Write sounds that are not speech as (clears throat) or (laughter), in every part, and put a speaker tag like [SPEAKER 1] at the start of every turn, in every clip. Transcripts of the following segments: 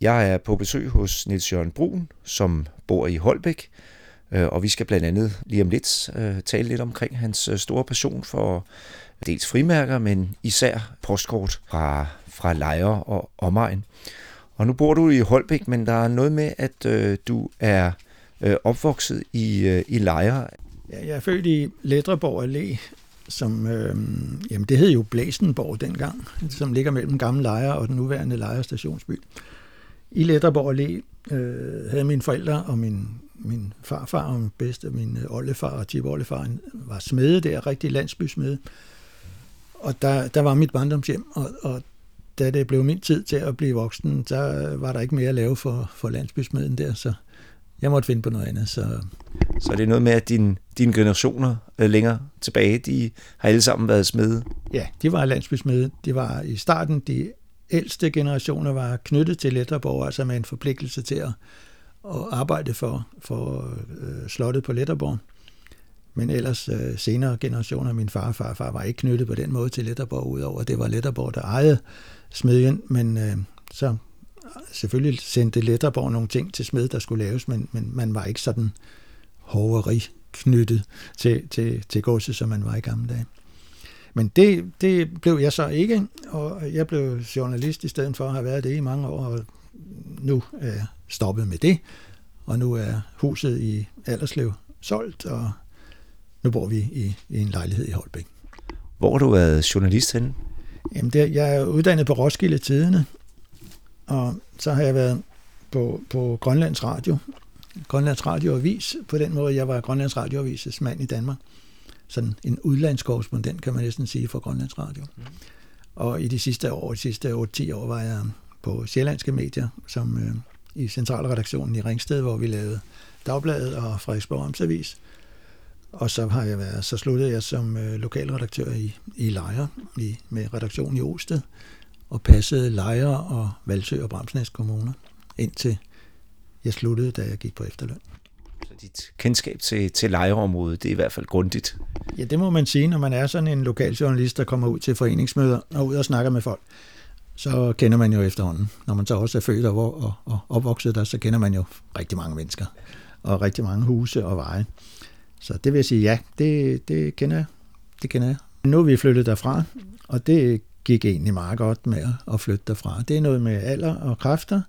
[SPEAKER 1] Jeg er på besøg hos Niels Jørgen Brun, som bor i Holbæk, øh, og vi skal blandt andet lige om lidt øh, tale lidt omkring hans øh, store passion for dels frimærker, men især postkort fra, fra lejre og omegn. Og nu bor du i Holbæk, men der er noget med, at øh, du er øh, opvokset i, øh, i lejre.
[SPEAKER 2] Ja, jeg er født i Ledreborg Allé, som, øh, jamen det hed jo Blæsenborg dengang, som ligger mellem gamle lejre og den nuværende lejre stationsby. I Letterborg Allé øh, havde mine forældre og min, min farfar og min bedste, min oldefar og tipoldefar var smede der, rigtig landsbysmede. Og der, der var mit barndomshjem, og, og da det blev min tid til at blive voksen, der var der ikke mere at lave for, for landsbysmeden der, så jeg måtte finde på noget andet. Så,
[SPEAKER 1] så det er noget med, at din, dine generationer øh, længere tilbage, de har alle sammen været smede?
[SPEAKER 2] Ja, de var landsbysmede. De var i starten de ældste generationer var knyttet til Letterborg, altså med en forpligtelse til at, at arbejde for, for øh, slottet på Letterborg. Men ellers øh, senere generationer, min far og farfar, var ikke knyttet på den måde til Letterborg, udover det var Letterborg, der ejede smedjen, men øh, så selvfølgelig sendte Letterborg nogle ting til smed, der skulle laves, men, men man var ikke sådan hoveri knyttet til, til, til godset, som man var i gamle dage. Men det, det blev jeg så ikke, og jeg blev journalist i stedet for at have været det i mange år, og nu er jeg stoppet med det, og nu er huset i Alderslev solgt, og nu bor vi i, i en lejlighed i Holbæk.
[SPEAKER 1] Hvor har du været journalist henne?
[SPEAKER 2] Jamen, det, jeg er uddannet på Roskilde Tidene, og så har jeg været på, på Grønlands Radio, Grønlands Radioavis, på den måde, jeg var Grønlands Radioavises mand i Danmark sådan en udlandskorrespondent, kan man næsten sige, for Grønlands Radio. Mm. Og i de sidste år, de sidste 8-10 år, var jeg på Sjællandske Medier, som øh, i centralredaktionen i Ringsted, hvor vi lavede Dagbladet og Frederiksborg Amtsavis. Og så har jeg været, så sluttede jeg som øh, lokalredaktør i, i Lejre, i, med redaktion i Osted, og passede Lejre og Valsø og Bramsnæs kommuner, indtil jeg sluttede, da jeg gik på efterløn.
[SPEAKER 1] Dit kendskab til, til lejeområdet, det er i hvert fald grundigt.
[SPEAKER 2] Ja, det må man sige, når man er sådan en lokal journalist, der kommer ud til foreningsmøder og ud og snakker med folk. Så kender man jo efterhånden. Når man så også er født og, og, og opvokset der, så kender man jo rigtig mange mennesker. Og rigtig mange huse og veje. Så det vil jeg sige, ja, det, det kender jeg. Det kender jeg. Nu er vi flyttet derfra, og det gik egentlig meget godt med at flytte derfra. Det er noget med alder og kræfter,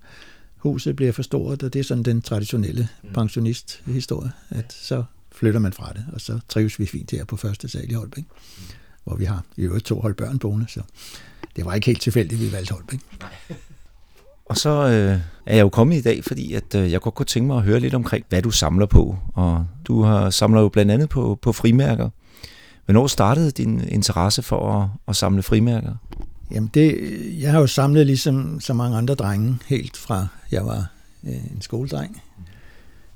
[SPEAKER 2] huset bliver for stort, og det er sådan den traditionelle mm. pensionisthistorie, at så flytter man fra det, og så trives vi fint her på første sal i Holbæk, mm. hvor vi har i øvrigt to hold børn boende, så det var ikke helt tilfældigt, vi valgte Holbæk. (laughs)
[SPEAKER 1] Og så øh, er jeg jo kommet i dag, fordi at, øh, jeg godt kunne tænke mig at høre lidt omkring, hvad du samler på. Og du har samler jo blandt andet på, på frimærker. Hvornår startede din interesse for at, at samle frimærker?
[SPEAKER 2] Jamen det, jeg har jo samlet ligesom så mange andre drenge, helt fra jeg var øh, en skoledreng.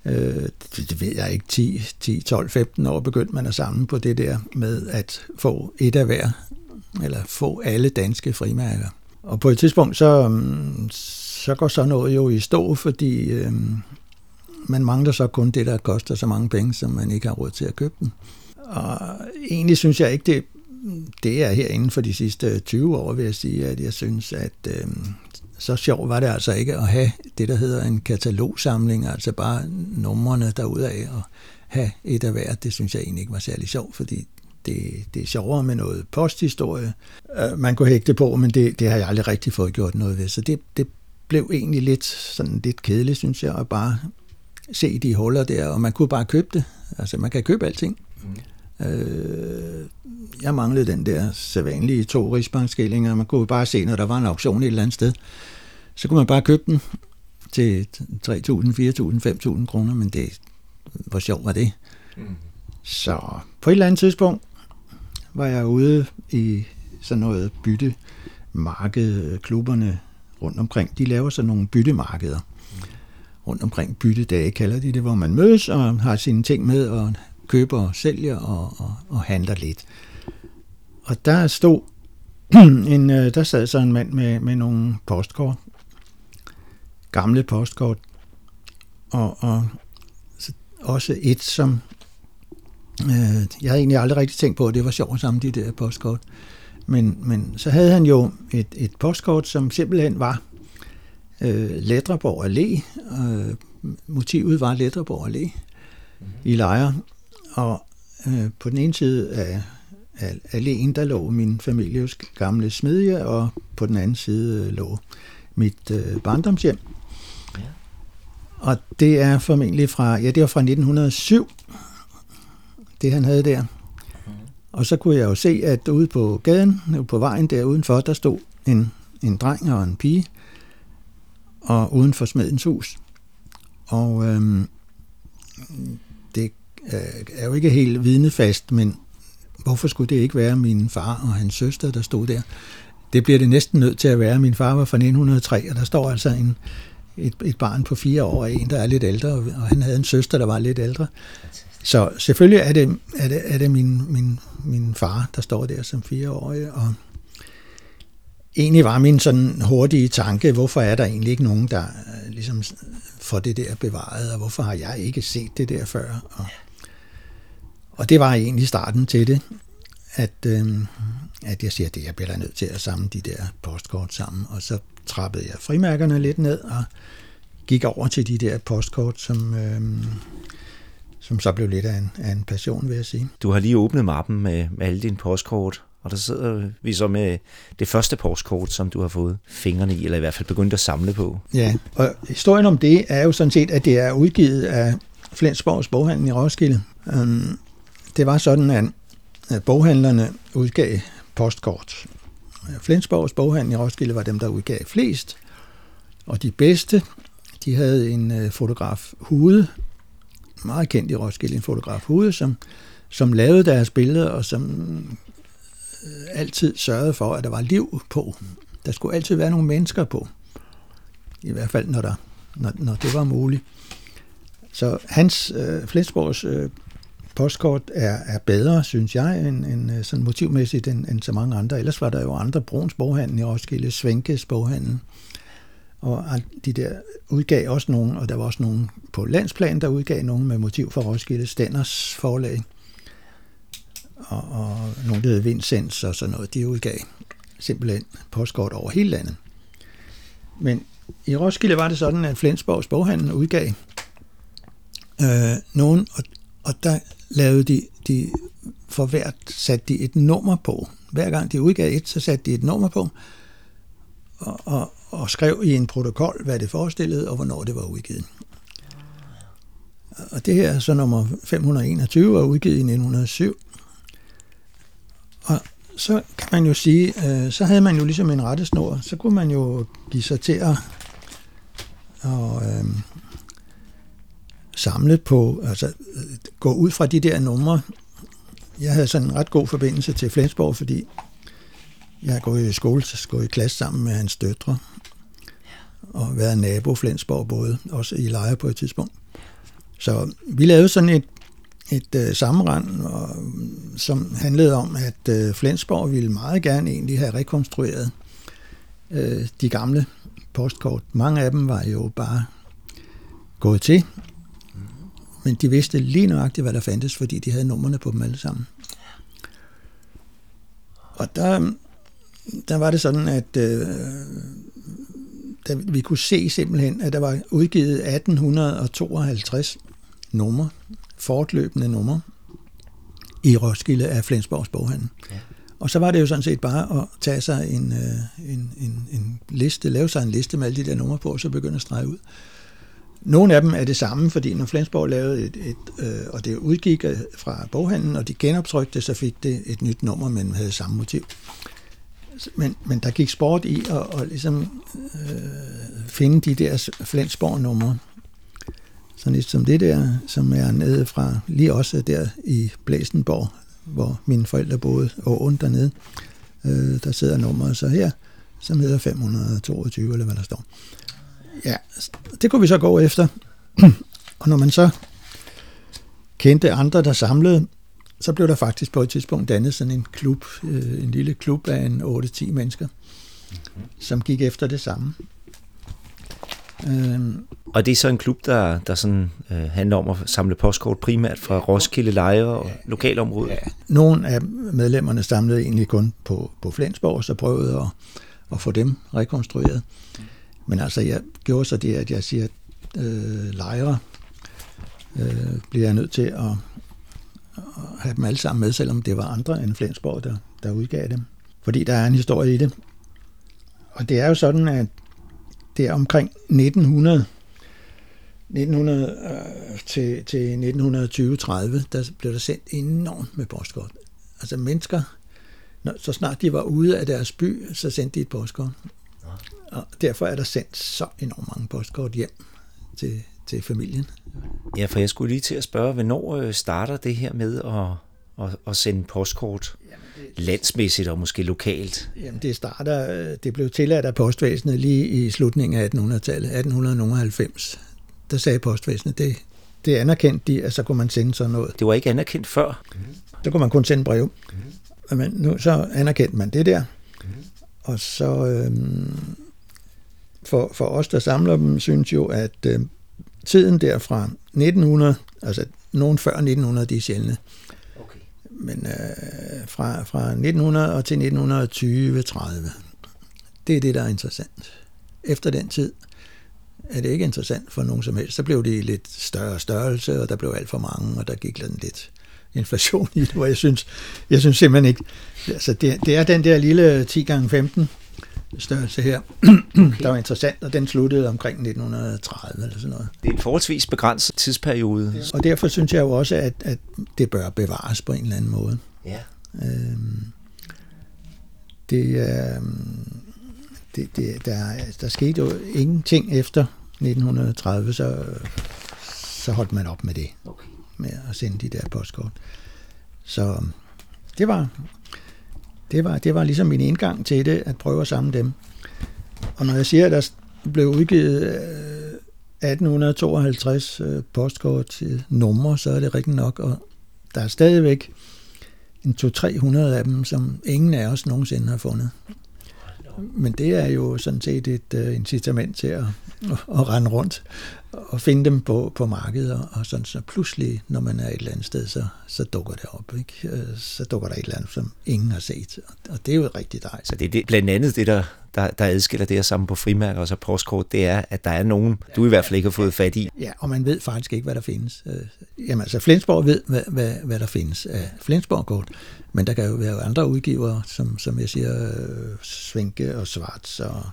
[SPEAKER 2] Øh, det, det ved jeg ikke, 10, 10, 12, 15 år begyndte man at samle på det der med at få et af hver, eller få alle danske frimærker. Og på et tidspunkt, så, øh, så går så noget jo i stå, fordi øh, man mangler så kun det, der koster så mange penge, som man ikke har råd til at købe dem. Og egentlig synes jeg ikke, det det er her inden for de sidste 20 år, vil jeg sige, at jeg synes, at øh, så sjovt var det altså ikke at have det, der hedder en katalogsamling, altså bare numrene derudaf og have et af hvert. Det synes jeg egentlig ikke var særlig sjovt, fordi det, det er sjovere med noget posthistorie. Øh, man kunne hægte på, men det, det har jeg aldrig rigtig fået gjort noget ved. Så det, det blev egentlig lidt, sådan lidt kedeligt, synes jeg, at bare se de huller der, og man kunne bare købe det. Altså, man kan købe alting. Mm. Øh, jeg manglede den der sædvanlige to rigsbankskillinger. Man kunne bare se, når der var en auktion et eller andet sted. Så kunne man bare købe den til 3.000, 4.000, 5.000 kroner, men det, hvor sjovt var det? Mm. Så på et eller andet tidspunkt var jeg ude i sådan noget byttemarked, klubberne rundt omkring. De laver sådan nogle byttemarkeder. Rundt omkring byttedage kalder de det, hvor man mødes og har sine ting med og køber og sælger og, og, og handler lidt. Og der stod (clears throat) en, øh, der sad så en mand med, med nogle postkort, gamle postkort, og, og også et, som øh, jeg havde egentlig aldrig rigtig tænkt på, at det var sjovt sammen, de der postkort. Men, men så havde han jo et, et postkort, som simpelthen var øh, Letterborg Allé. Øh, motivet var Letterborg Allé mm-hmm. i Lejre. Og øh, på den ene side af, af alléen, der lå min families gamle smedje, og på den anden side lå mit øh, barndomshjem. Ja. Og det er formentlig fra, ja, det var fra 1907, det han havde der. Og så kunne jeg jo se, at ude på gaden, ude på vejen der udenfor, der stod en, en dreng og en pige, og uden for smedens hus. Og øhm, Øh, er jo ikke helt vidnefast, men hvorfor skulle det ikke være min far og hans søster, der stod der? Det bliver det næsten nødt til at være. Min far var fra 1903, og der står altså en, et, et barn på fire år, og en, der er lidt ældre, og han havde en søster, der var lidt ældre. Så selvfølgelig er det, er det, er det min, min, min far, der står der som fireårig, og egentlig var min sådan hurtige tanke, hvorfor er der egentlig ikke nogen, der øh, ligesom får det der bevaret, og hvorfor har jeg ikke set det der før? Og, og det var egentlig starten til det, at, øh, at jeg siger, at jeg bliver nødt til at samle de der postkort sammen, og så trappede jeg frimærkerne lidt ned, og gik over til de der postkort, som... Øh, som så blev lidt af en, af en passion, vil jeg sige.
[SPEAKER 1] Du har lige åbnet mappen med, med alle dine postkort, og der sidder vi så med det første postkort, som du har fået fingrene i, eller i hvert fald begyndt at samle på.
[SPEAKER 2] Ja, og historien om det er jo sådan set, at det er udgivet af Flensborgs boghandel i Roskilde. Øhm, det var sådan, at boghandlerne udgav postkort. Flensborgs boghandel i Roskilde var dem, der udgav flest, og de bedste, de havde en øh, fotograf Hude, meget kendt i Roskilde, en fotograf Hude, som, som lavede deres billeder, og som øh, altid sørgede for, at der var liv på. Der skulle altid være nogle mennesker på. I hvert fald, når, der, når, når det var muligt. Så hans, øh, Flensborgs øh, postkort er, er bedre, synes jeg, end, end øh, sådan motivmæssigt end, end så mange andre. Ellers var der jo andre Bruns boghandel i Roskilde, Svenkes boghandel, og de der udgav også nogen, og der var også nogen på landsplan, der udgav nogen med motiv for Roskilde Stenders forlag, og, og nogle, der hed Vincents og sådan noget, de udgav simpelthen postkort over hele landet. Men i Roskilde var det sådan, at Flensborgs boghandel udgav øh, nogen, og, og der lavede de, de for hvert satte de et nummer på. Hver gang de udgav et, så satte de et nummer på, og, og, og skrev i en protokol, hvad det forestillede, og hvornår det var udgivet. Og det her er så nummer 521 og udgivet i 1907. Og så kan man jo sige, øh, så havde man jo ligesom en rettesnor, så kunne man jo give sig til at og, øh, samle på, altså gå ud fra de der numre. Jeg havde sådan en ret god forbindelse til Flensborg, fordi jeg har gået i skole, så gået i klasse sammen med hans døtre, og været nabo Flensborg både, også i Lejre på et tidspunkt. Så vi lavede sådan et, et øh, sammenrend, og, mm, som handlede om, at øh, Flensborg ville meget gerne egentlig have rekonstrueret øh, de gamle postkort. Mange af dem var jo bare gået til, men de vidste lige nøjagtigt, hvad der fandtes, fordi de havde numrene på dem alle sammen. Og der, der var det sådan, at øh, da vi kunne se simpelthen, at der var udgivet 1852 numre, fortløbende numre, i Roskilde af Flensborgs boghandel. Ja. Og så var det jo sådan set bare at tage sig en, øh, en, en, en liste, lave sig en liste med alle de der numre på, og så begynde at strege ud. Nogle af dem er det samme, fordi når Flensborg lavede et, et øh, og det udgik fra boghandlen, og de genoptrykte, så fik det et nyt nummer, men havde samme motiv men, men der gik sport i at, at ligesom, øh, finde de der Flensborg-numre. Sådan lidt som det der, som er nede fra, lige også der i Blæsenborg, hvor mine forældre boede, og dernede. Øh, der sidder nummeret så her, som hedder 522, eller hvad der står. Ja, det kunne vi så gå efter. (clears throat) og når man så kendte andre, der samlede, så blev der faktisk på et tidspunkt dannet sådan en klub, øh, en lille klub af en 8-10 mennesker, mm-hmm. som gik efter det samme.
[SPEAKER 1] Øhm. Og det er så en klub, der, der sådan, øh, handler om at samle postkort primært fra Roskilde Lejre og ja, lokalområdet? Ja.
[SPEAKER 2] Nogle af medlemmerne samlede egentlig kun på, på Flensborg, så prøvede at, at få dem rekonstrueret. Men altså, jeg gjorde så det, at jeg siger, at øh, lejre øh, bliver jeg nødt til at, at have dem alle sammen med, selvom det var andre end Flensborg, der, der udgav dem. Fordi der er en historie i det. Og det er jo sådan, at det er omkring 1900, 1900 øh, til, til 1920-30, der blev der sendt enormt med postkort. Altså mennesker, når, så snart de var ude af deres by, så sendte de et postkort. Og derfor er der sendt så enormt mange postkort hjem til, til familien.
[SPEAKER 1] Ja, for jeg skulle lige til at spørge, hvornår øh, starter det her med at, at, at sende postkort landsmæssigt og måske lokalt?
[SPEAKER 2] Jamen det starter, øh, det blev tilladt af postvæsenet lige i slutningen af 1800-tallet, 1890. Der sagde postvæsenet, det, det anerkendte de, at så kunne man sende sådan noget.
[SPEAKER 1] Det var ikke anerkendt før?
[SPEAKER 2] Så kunne man kun sende brev. Men nu så anerkendte man det der. Og så øhm, for, for os, der samler dem, synes jo, at øh, tiden der fra 1900, altså nogen før 1900, de er sjældne,
[SPEAKER 1] Okay.
[SPEAKER 2] men øh, fra, fra 1900 og til 1920-30, det er det, der er interessant. Efter den tid er det ikke interessant for nogen som helst. Så blev det lidt større størrelse, og der blev alt for mange, og der gik sådan lidt inflation i det, hvor jeg synes, jeg synes simpelthen ikke, altså det, det er den der lille 10 gange 15 størrelse her, der var interessant, og den sluttede omkring 1930 eller sådan noget.
[SPEAKER 1] Det er en forholdsvis begrænset tidsperiode.
[SPEAKER 2] Og derfor synes jeg jo også, at, at det bør bevares på en eller anden måde.
[SPEAKER 1] Ja.
[SPEAKER 2] Øhm, det, øhm, det, det, der, der skete jo ingenting efter 1930, så, så holdt man op med det,
[SPEAKER 1] Okay.
[SPEAKER 2] med at sende de der postkort. Så det var, det var, det var ligesom min indgang til det, at prøve at samle dem. Og når jeg siger, at der blev udgivet øh, 1852 øh, postkort til numre, så er det rigtigt nok, og der er stadigvæk en 200-300 af dem, som ingen af os nogensinde har fundet. Men det er jo sådan set et uh, incitament til at, at rende rundt og finde dem på, på markedet, og, sådan så pludselig, når man er et eller andet sted, så, så dukker det op. Ikke? Øh, Så dukker der et eller andet, som ingen har set, og, det er jo rigtig dejligt.
[SPEAKER 1] Så det er det, blandt andet det, der, der, der adskiller det at samle på frimærker og så postkort, det er, at der er nogen, du i hvert fald ikke har fået fat i.
[SPEAKER 2] Ja, og man ved faktisk ikke, hvad der findes. Øh, Jamen altså, Flensborg ved, hvad, hvad, hvad der findes af Flensborg-kort, men der kan jo være andre udgivere, som, som jeg siger, øh, Svenke og Svarts og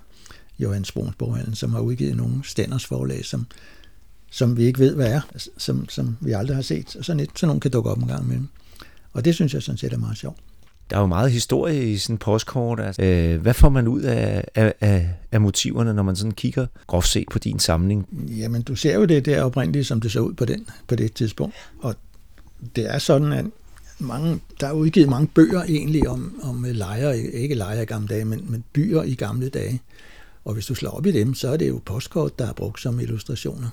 [SPEAKER 2] Johan Brunsborghallen, som har udgivet nogle Stenders forlag, som, som vi ikke ved, hvad er, som, som vi aldrig har set. Og sådan, et, sådan nogle kan dukke op en gang imellem. Og det synes jeg sådan set er meget sjovt.
[SPEAKER 1] Der er jo meget historie i sådan en postkort. Altså, øh, hvad får man ud af, af, af, af motiverne, når man sådan kigger groft set på din samling?
[SPEAKER 2] Jamen, du ser jo det der oprindeligt, som det så ud på, den, på det tidspunkt. Og det er sådan, at mange, der er udgivet mange bøger egentlig om, om lejre, ikke lejre i gamle dage, men, men byer i gamle dage. Og hvis du slår op i dem, så er det jo postkort, der er brugt som illustrationer.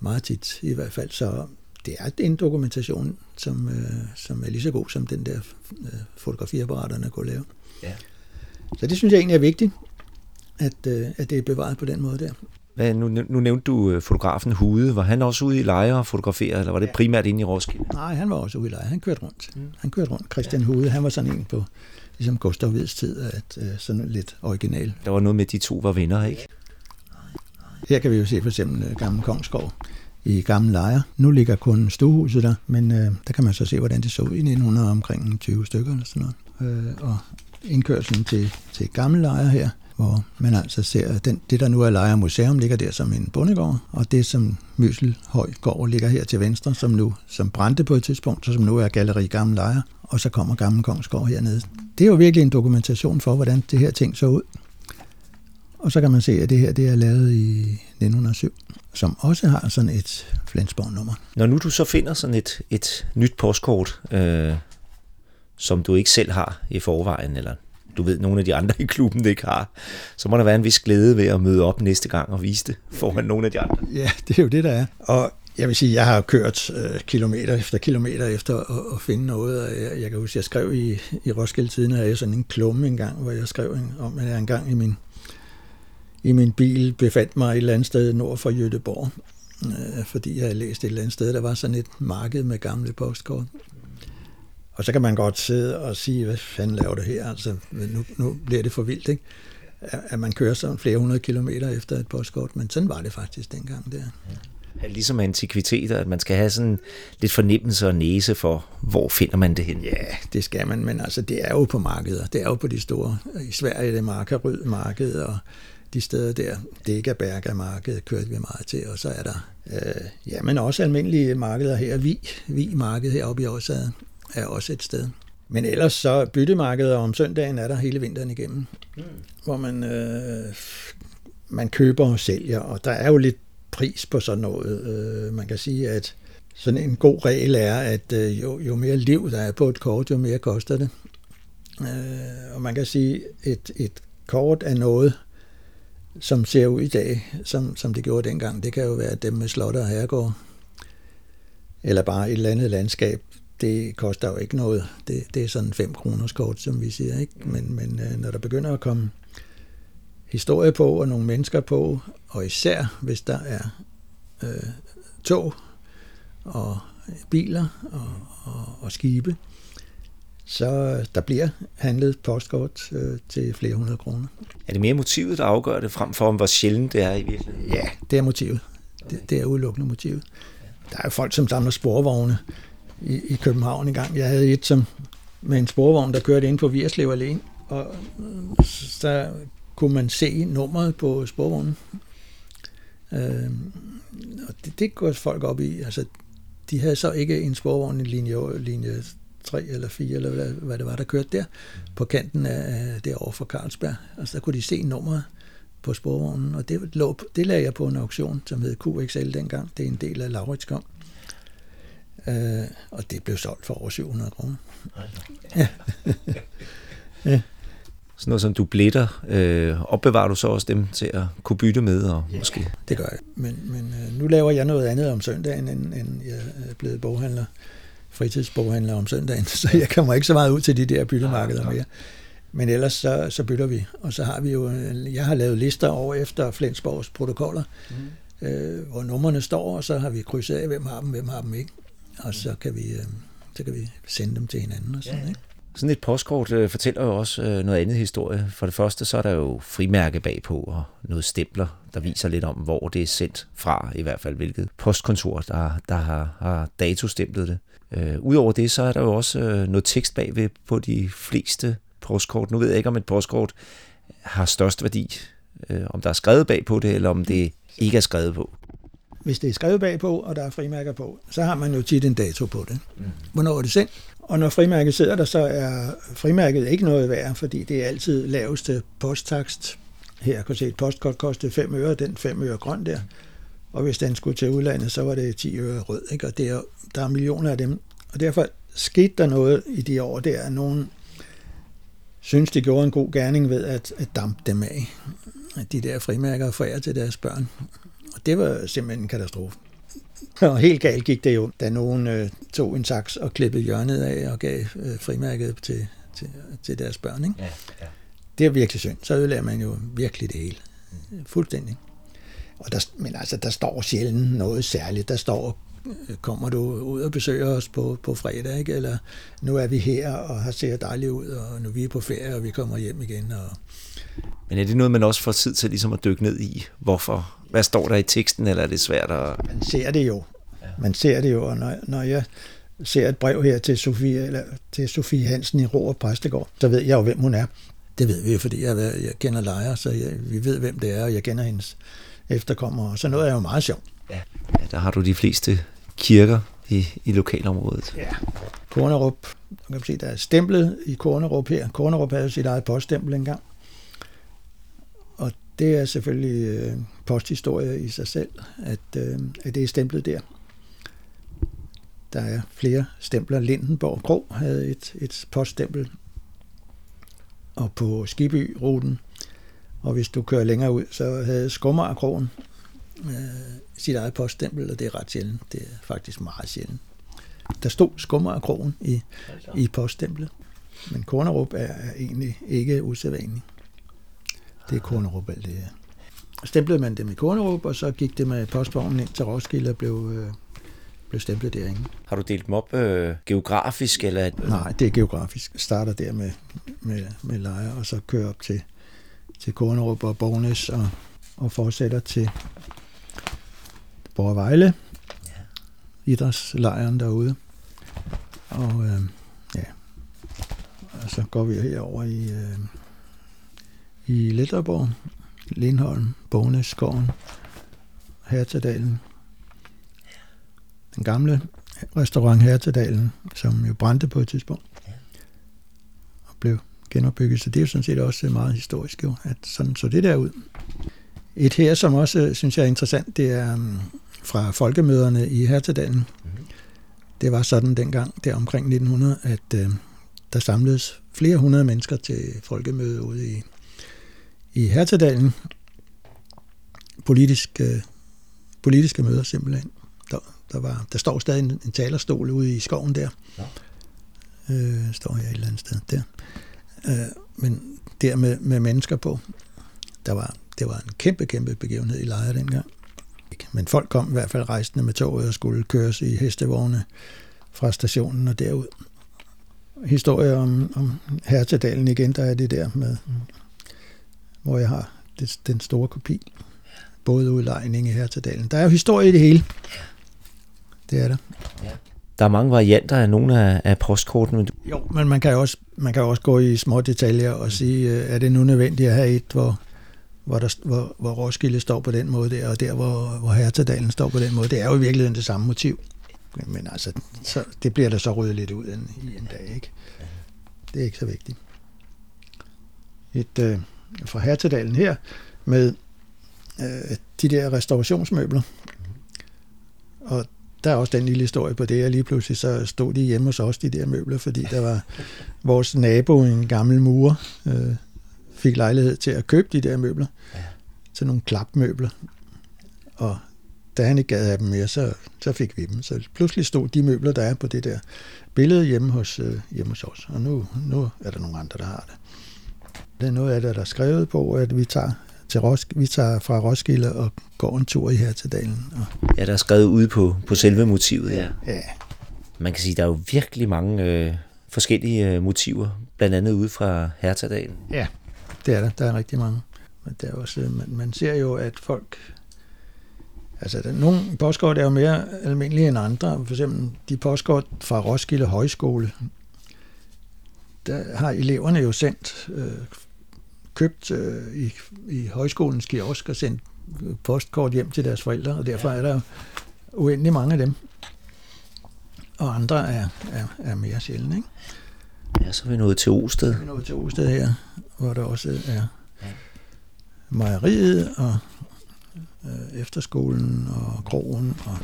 [SPEAKER 2] Meget tit i hvert fald. Så det er en dokumentation, som, øh, som er lige så god som den der øh, fotografiapparaterne kunne lave.
[SPEAKER 1] Ja.
[SPEAKER 2] Så det synes jeg egentlig er vigtigt, at, øh, at det er bevaret på den måde der.
[SPEAKER 1] Hvad, nu, nu nævnte du øh, fotografen Hude. Var han også ude i lejre og fotografere, eller var det primært inde i Roskilde?
[SPEAKER 2] Nej, han var også ude i lejre. Han kørte rundt. Mm. Han kørte rundt. Christian ja. Hude, han var sådan en på ligesom Gustav Hvids tid, at øh, sådan lidt original.
[SPEAKER 1] Der var noget med, de to var venner, ikke?
[SPEAKER 2] Her kan vi jo se for eksempel øh, Gamle Kongsgård i gamle lejre. Nu ligger kun stuehuset der, men øh, der kan man så se, hvordan det så ud i 1900 omkring 20 stykker eller sådan noget. Øh, og indkørselen til, til gamle lejre her, hvor man altså ser, den, det der nu er Lejre Museum, ligger der som en bondegård, og det som Myselhøj gård ligger her til venstre, som nu som brændte på et tidspunkt, så som nu er Galeri Gamle Lejre, og så kommer Gamle Kongsgård hernede. Det er jo virkelig en dokumentation for, hvordan det her ting så ud. Og så kan man se, at det her det er lavet i 1907, som også har sådan et Flensborg-nummer.
[SPEAKER 1] Når nu du så finder sådan et, et nyt postkort, øh, som du ikke selv har i forvejen, eller du ved, nogle af de andre i klubben det ikke har, så må der være en vis glæde ved at møde op næste gang og vise det foran nogle af de andre.
[SPEAKER 2] Ja, (laughs) det er jo det, der er. Og jeg vil sige, jeg har kørt øh, kilometer efter kilometer efter at, at finde noget. Og jeg, jeg kan huske, jeg skrev i, i Roskilde Tiden, havde jeg sådan en klumme en gang, hvor jeg skrev en, om, at jeg engang i min, i min bil befandt mig et eller andet sted nord for Jødeborg. Øh, fordi jeg havde læst et eller andet sted, der var sådan et marked med gamle postkort. Og så kan man godt sidde og sige, hvad fanden laver du her? Altså, nu, nu bliver det for vildt, ikke? at man kører sådan flere hundrede kilometer efter et postkort, men sådan var det faktisk dengang der.
[SPEAKER 1] Ja. Ligesom antikviteter, at man skal have sådan lidt fornemmelse og næse for, hvor finder man det hen?
[SPEAKER 2] Ja, det skal man, men altså det er jo på markeder. Det er jo på de store. I Sverige er det Markaryd marked, og de steder der, Degaberga marked kørte vi meget til, og så er der, øh, ja, men også almindelige markeder her. Vi, Vi marked heroppe i Årsaget er også et sted. Men ellers så byttemarkedet om søndagen er der hele vinteren igennem, mm. hvor man, øh, man køber og sælger, og der er jo lidt pris på sådan noget. Øh, man kan sige, at sådan en god regel er, at øh, jo, jo mere liv der er på et kort, jo mere koster det. Øh, og man kan sige, at et, et kort er noget, som ser ud i dag, som, som det gjorde dengang. Det kan jo være dem med slotter og herregård, eller bare et eller andet landskab. Det koster jo ikke noget. Det, det er sådan 5 kroners kort, som vi siger. Ikke? Men, men øh, når der begynder at komme historie på, og nogle mennesker på, og især hvis der er øh, tog og biler og, og, og skibe, så der bliver handlet postkort øh, til flere hundrede kroner.
[SPEAKER 1] Er det mere motivet, der afgør det, frem for hvor sjældent det er i virkeligheden?
[SPEAKER 2] Ja, det er motivet. Det, det er udelukkende motivet. Der er jo folk, som samler sporvogne i, i København engang. Jeg havde et som, med en sporvogn, der kørte ind på Vierslev Allé, og øh, så kunne man se nummeret på sporvognen. Øh, og det, det går folk op i. Altså, de havde så ikke en sporvogn i linje, linje 3 eller 4, eller hvad, hvad det var, der kørte der, på kanten af derovre for Carlsberg. Altså, der kunne de se nummeret på sporvognen, og det, lå, det lagde jeg på en auktion, som hed QXL dengang. Det er en del af Lauritskom. Øh, og det blev solgt for over 700 kroner. Ja. (laughs)
[SPEAKER 1] ja. Sådan noget som dubletter, øh, opbevarer du så også dem til at kunne bytte med? Og
[SPEAKER 2] ja,
[SPEAKER 1] måske?
[SPEAKER 2] det gør jeg. Men, men øh, nu laver jeg noget andet om søndagen, end, end jeg er blevet boghandler, fritidsboghandler om søndagen, (laughs) så jeg kommer ikke så meget ud til de der byttemarkeder mere. Men ellers så, så bytter vi, og så har vi jo, øh, jeg har lavet lister over efter Flensborgs protokoller, mm. øh, hvor numrene står, og så har vi krydset af, hvem har dem, hvem har dem ikke. Og så kan vi, øh, så kan vi sende dem til hinanden. Og sådan, ja. ikke?
[SPEAKER 1] Sådan et postkort øh, fortæller jo også øh, noget andet historie. For det første, så er der jo frimærke bagpå og noget stempler, der viser lidt om, hvor det er sendt fra, i hvert fald hvilket postkontor, der, der har, har datostemplet det. Øh, Udover det, så er der jo også øh, noget tekst bagved på de fleste postkort. Nu ved jeg ikke, om et postkort har størst værdi, øh, om der er skrevet bag på det, eller om det ikke er skrevet på.
[SPEAKER 2] Hvis det er skrevet bagpå, og der er frimærker på, så har man jo tit en dato på det. Mm. Hvornår er det sendt? Og når frimærket sidder der, så er frimærket ikke noget værd, fordi det er altid laveste posttakst. Her kan se, et postkort kostede 5 øre, den 5 øre grøn der. Og hvis den skulle til udlandet, så var det 10 øre rød. Ikke? Og det er, der er millioner af dem. Og derfor skete der noget i de år der, at nogen synes, de gjorde en god gerning ved at, at dampe dem af. At de der frimærker forærer til deres børn. Det var simpelthen en katastrofe. Og helt galt gik det jo, da nogen øh, tog en saks og klippede hjørnet af og gav øh, frimærket til, til, til deres børn. Ikke? Ja, ja. Det er virkelig synd. Så ødelægger man jo virkelig det hele. Fuldstændig. Og der, men altså, der står sjældent noget særligt. Der står, kommer du ud og besøger os på, på fredag, ikke? eller nu er vi her og har ser dejligt ud, og nu er vi på ferie, og vi kommer hjem igen. Og...
[SPEAKER 1] Men er det noget, man også får tid til ligesom at dykke ned i? Hvorfor? Hvad står der i teksten, eller er det svært at...
[SPEAKER 2] Man ser det jo. Man ser det jo, og når, når jeg ser et brev her til Sofie, eller til Sofie Hansen i Ro og Præstegård, så ved jeg jo, hvem hun er. Det ved vi jo, fordi jeg, jeg kender Lejer, så jeg, vi ved, hvem det er, og jeg kender hendes efterkommere, og så noget er jo meget sjovt.
[SPEAKER 1] Ja. ja, der har du de fleste kirker i, i lokalområdet.
[SPEAKER 2] Ja. Kornerup, du kan se, der er stemplet i Kornerup her. Kornerup havde sit eget poststempel engang. Og det er selvfølgelig øh, posthistorie i sig selv, at, øh, at det er stemplet der. Der er flere stempler. Lindenborg Grå havde et, et poststempel, og på Skiby-ruten, og hvis du kører længere ud, så havde Skummarkrogen øh, sit eget poststempel, og det er ret sjældent. Det er faktisk meget sjældent. Der stod Skummarkrogen i, i poststemplet, men Kornerup er, er egentlig ikke usædvanlig. Det er Kornerup alt det her. Stemplede man dem i Kornerup, og så gik det med postvognen ind til Roskilde og blev, øh, blev stemplet derinde.
[SPEAKER 1] Har du delt dem op øh, geografisk? Eller?
[SPEAKER 2] Nej, det er geografisk. Starter der med, med, med lejer, og så kører op til til Kornerup og Bornes og, og fortsætter til Borgvejle, ja. idrætslejren derude. Og øh, ja, og så går vi herover i, øh, i Letterborg, Lindholm, Bornes, Skoven, Hertedalen. Den gamle restaurant Hertedalen, som jo brændte på et tidspunkt og blev genopbygget. Så det er jo sådan set også meget historisk, jo, at sådan så det der ud. Et her, som også synes jeg er interessant, det er fra folkemøderne i Hertedalen. Mm-hmm. Det var sådan dengang, der omkring 1900, at uh, der samledes flere hundrede mennesker til folkemøde ude i, i Hertedalen. Politisk, uh, politiske møder simpelthen. Der, der, var, der står stadig en, en talerstol ude i skoven der. Ja. Øh, står jeg et eller andet sted der. Øh, men der med, med mennesker på, der var, det var en kæmpe, kæmpe begivenhed i Lejre dengang. Men folk kom i hvert fald rejsende med toget og skulle køres i hestevogne fra stationen og derud. Historie om, om Hertedalen igen, der er det der med, hvor jeg har det, den store kopi. Både udlejning i Hertedalen. Der er jo historie i det hele. Det er der. Ja.
[SPEAKER 1] Der er mange varianter af nogle af, af postkortene.
[SPEAKER 2] Jo, men man kan jo også, man kan også gå i små detaljer og sige, øh, er det nu nødvendigt at have et, hvor, hvor, der, hvor, hvor Roskilde står på den måde der, og der, hvor, hvor Hertedalen står på den måde. Det er jo i virkeligheden det samme motiv. Men altså, så, det bliver der så ryddet lidt ud en, i en dag, ikke? Det er ikke så vigtigt. Et øh, fra Hertedalen her, med øh, de der restaurationsmøbler. Og der er også den lille historie på det, at lige pludselig så stod de hjemme hos os, de der møbler, fordi der var vores nabo, en gammel mur, øh, fik lejlighed til at købe de der møbler. Ja. Sådan nogle klapmøbler. Og da han ikke gad have dem mere, så, så fik vi dem. Så pludselig stod de møbler, der er på det der billede hjemme hos, øh, hjemme hos os. Og nu, nu er der nogle andre, der har det. Det er noget af det, der er skrevet på, at vi tager til Rosk, vi tager fra Roskilde og går en tur i her til dalen. Og...
[SPEAKER 1] Ja, der er skrevet ude på, på selve motivet, ja.
[SPEAKER 2] ja.
[SPEAKER 1] Man kan sige, der er jo virkelig mange øh, forskellige øh, motiver, blandt andet ude fra Hertadalen.
[SPEAKER 2] Ja, det er der. Der er rigtig mange. Men der er også, øh, man, man ser jo, at folk... Altså, der, nogle postkort er jo mere almindelige end andre. For eksempel de postkort fra Roskilde Højskole, der har eleverne jo sendt øh, købt øh, i, i højskolens kiosk og sendt postkort hjem til deres forældre, og derfor er der uendelig mange af dem. Og andre er, er, er mere sjældne, ikke?
[SPEAKER 1] Ja, så er vi nået til Osted.
[SPEAKER 2] Så er vi nået til Osted her, hvor der også er mejeriet og øh, efterskolen og krogen og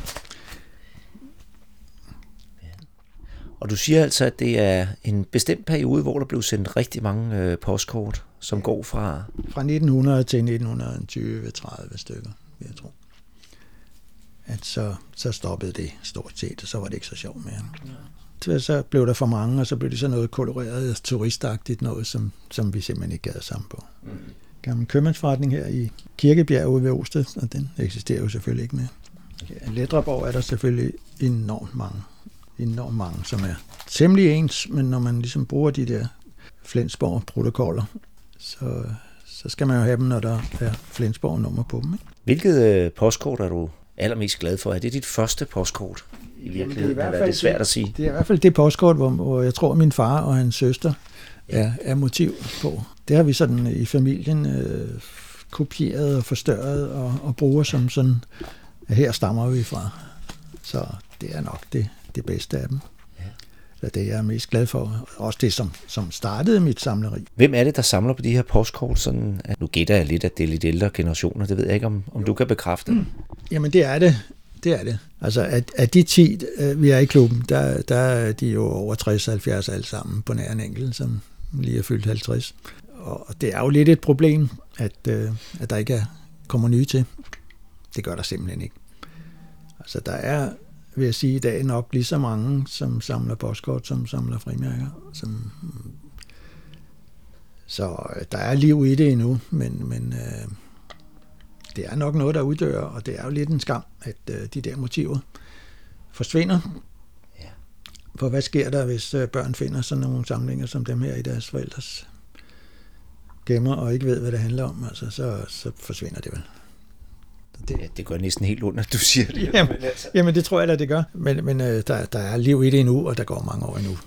[SPEAKER 1] Og du siger altså, at det er en bestemt periode, hvor der blev sendt rigtig mange øh, postkort, som ja. går fra...
[SPEAKER 2] Fra 1900 til 1920-30 stykker, vil jeg tro. At så, så stoppede det stort set, og så var det ikke så sjovt mere. Ja. Så blev der for mange, og så blev det så noget koloreret turistagtigt noget, som, som vi simpelthen ikke gad sammen på. Mm. Gammel købmandsforretning her i Kirkebjerg ude ved Osted, og den eksisterer jo selvfølgelig ikke mere. Ja, Letreborg er der selvfølgelig enormt mange enormt mange, som er temmelig ens, men når man ligesom bruger de der Flensborg-protokoller, så, så skal man jo have dem, når der er Flensborg-nummer på dem. Ikke?
[SPEAKER 1] Hvilket øh, postkort er du allermest glad for? Er det dit første postkort? I virkeligheden, det er, i hvert fald, det svært at sige.
[SPEAKER 2] Det er i hvert fald det postkort, hvor, hvor jeg tror, min far og hans søster er, er motiv på. Det har vi sådan i familien øh, kopieret og forstørret og, og bruger som sådan, her stammer vi fra. Så det er nok det, det bedste af dem. Ja. Så det jeg er mest glad for. Også det, som, som startede mit samleri.
[SPEAKER 1] Hvem er det, der samler på de her postkort? Sådan, at nu gætter jeg lidt, at det er lidt ældre generationer. Det ved jeg ikke, om, om du kan bekræfte. Mm.
[SPEAKER 2] Jamen, det er det. Det er det. Altså, at, at de 10, øh, vi er i klubben, der, der er de jo over 60-70 alle sammen på nær en enkelt, som lige er fyldt 50. Og det er jo lidt et problem, at, øh, at der ikke er, kommer nye til. Det gør der simpelthen ikke. Altså, der er vil jeg sige, i dag nok lige så mange, som samler postkort, som samler frimærker. Som, så øh, der er liv i det endnu, men, men øh, det er nok noget, der uddør, og det er jo lidt en skam, at øh, de der motiver forsvinder. Ja. For hvad sker der, hvis øh, børn finder sådan nogle samlinger som dem her i deres forældres gemmer og ikke ved, hvad det handler om, altså, så, så forsvinder det vel.
[SPEAKER 1] Det, det gør næsten helt ondt, at du siger det.
[SPEAKER 2] Jamen, jamen det tror jeg da, det gør. Men, men øh, der, der er liv i det endnu, og der går mange år endnu.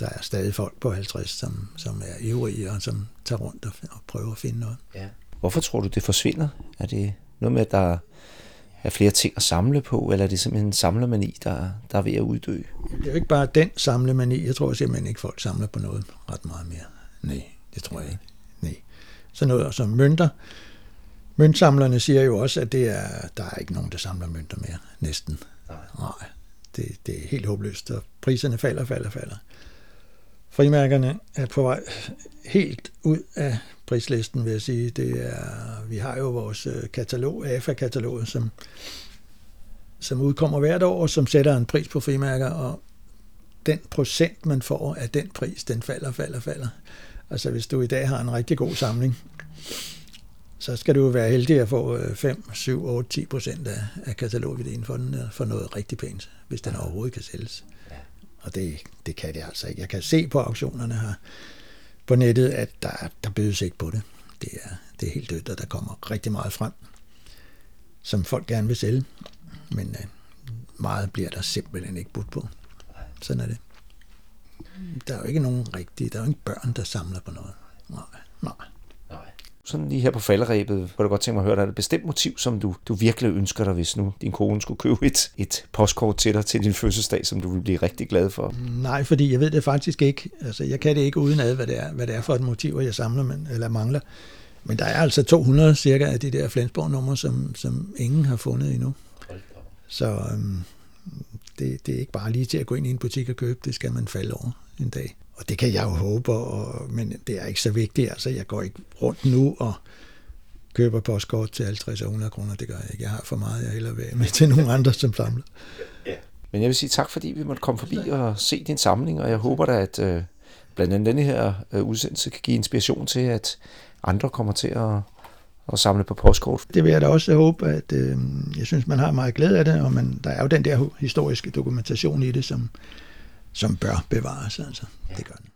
[SPEAKER 2] Der er stadig folk på 50, som, som er ivrige og som tager rundt og, og prøver at finde noget.
[SPEAKER 1] Ja. Hvorfor tror du, det forsvinder? Er det noget med, at der er flere ting at samle på, eller er det simpelthen en samlermani, der, der er ved at uddø?
[SPEAKER 2] Det er jo ikke bare den samlemani. Jeg tror simpelthen ikke, folk samler på noget ret meget mere. Nej, det tror jeg ikke. Nej. Så noget som mønter. Møntsamlerne siger jo også, at det er, der er ikke nogen, der samler mønter mere. Næsten. Nej. Nej. Det, det er helt håbløst, og priserne falder, falder, falder. Frimærkerne er på vej helt ud af prislisten, vil jeg sige. Det er, vi har jo vores øh, katalog, AFA-kataloget, som, som udkommer hvert år, som sætter en pris på frimærker, og den procent, man får af den pris, den falder, falder, falder. Altså hvis du i dag har en rigtig god samling, så skal du være heldig at få 5, 7, 8, 10 procent af, af katalogværdien for, den, for noget rigtig pænt, hvis den overhovedet kan sælges. Og det, det kan det altså ikke. Jeg kan se på auktionerne her på nettet, at der, der bødes ikke på det. Det er, det er helt dødt, og der kommer rigtig meget frem, som folk gerne vil sælge. Men øh, meget bliver der simpelthen ikke budt på. Sådan er det. Der er jo ikke nogen rigtige, der er jo ikke børn, der samler på noget. Nej, nej.
[SPEAKER 1] Sådan lige her på falderæbet, kunne du godt tænke mig at høre, der er et bestemt motiv, som du, du virkelig ønsker dig, hvis nu din kone skulle købe et, et postkort til dig til din fødselsdag, som du ville blive rigtig glad for?
[SPEAKER 2] Nej, fordi jeg ved det faktisk ikke. Altså, jeg kan det ikke uden ad, hvad det er, hvad det er for et motiv, jeg samler men, eller mangler. Men der er altså 200 cirka af de der Flensborg-numre, som, som ingen har fundet endnu. Så øhm, det, det er ikke bare lige til at gå ind i en butik og købe, det skal man falde over en dag. Og det kan jeg jo håbe, og, men det er ikke så vigtigt. Altså, jeg går ikke rundt nu og køber postkort til 50 og 100 kroner. Det gør jeg ikke. Jeg har for meget, jeg hellere vil med til nogle andre, som samler.
[SPEAKER 1] Ja. Men jeg vil sige tak, fordi vi måtte komme forbi og se din samling, og jeg håber da, at øh, blandt andet denne her øh, udsendelse kan give inspiration til, at andre kommer til at, at samle på postkort.
[SPEAKER 2] Det vil jeg da også håbe, at øh, jeg synes, man har meget glæde af det, og man, der er jo den der historiske dokumentation i det, som, som bør bevares. Altså. Ja. Det gør den.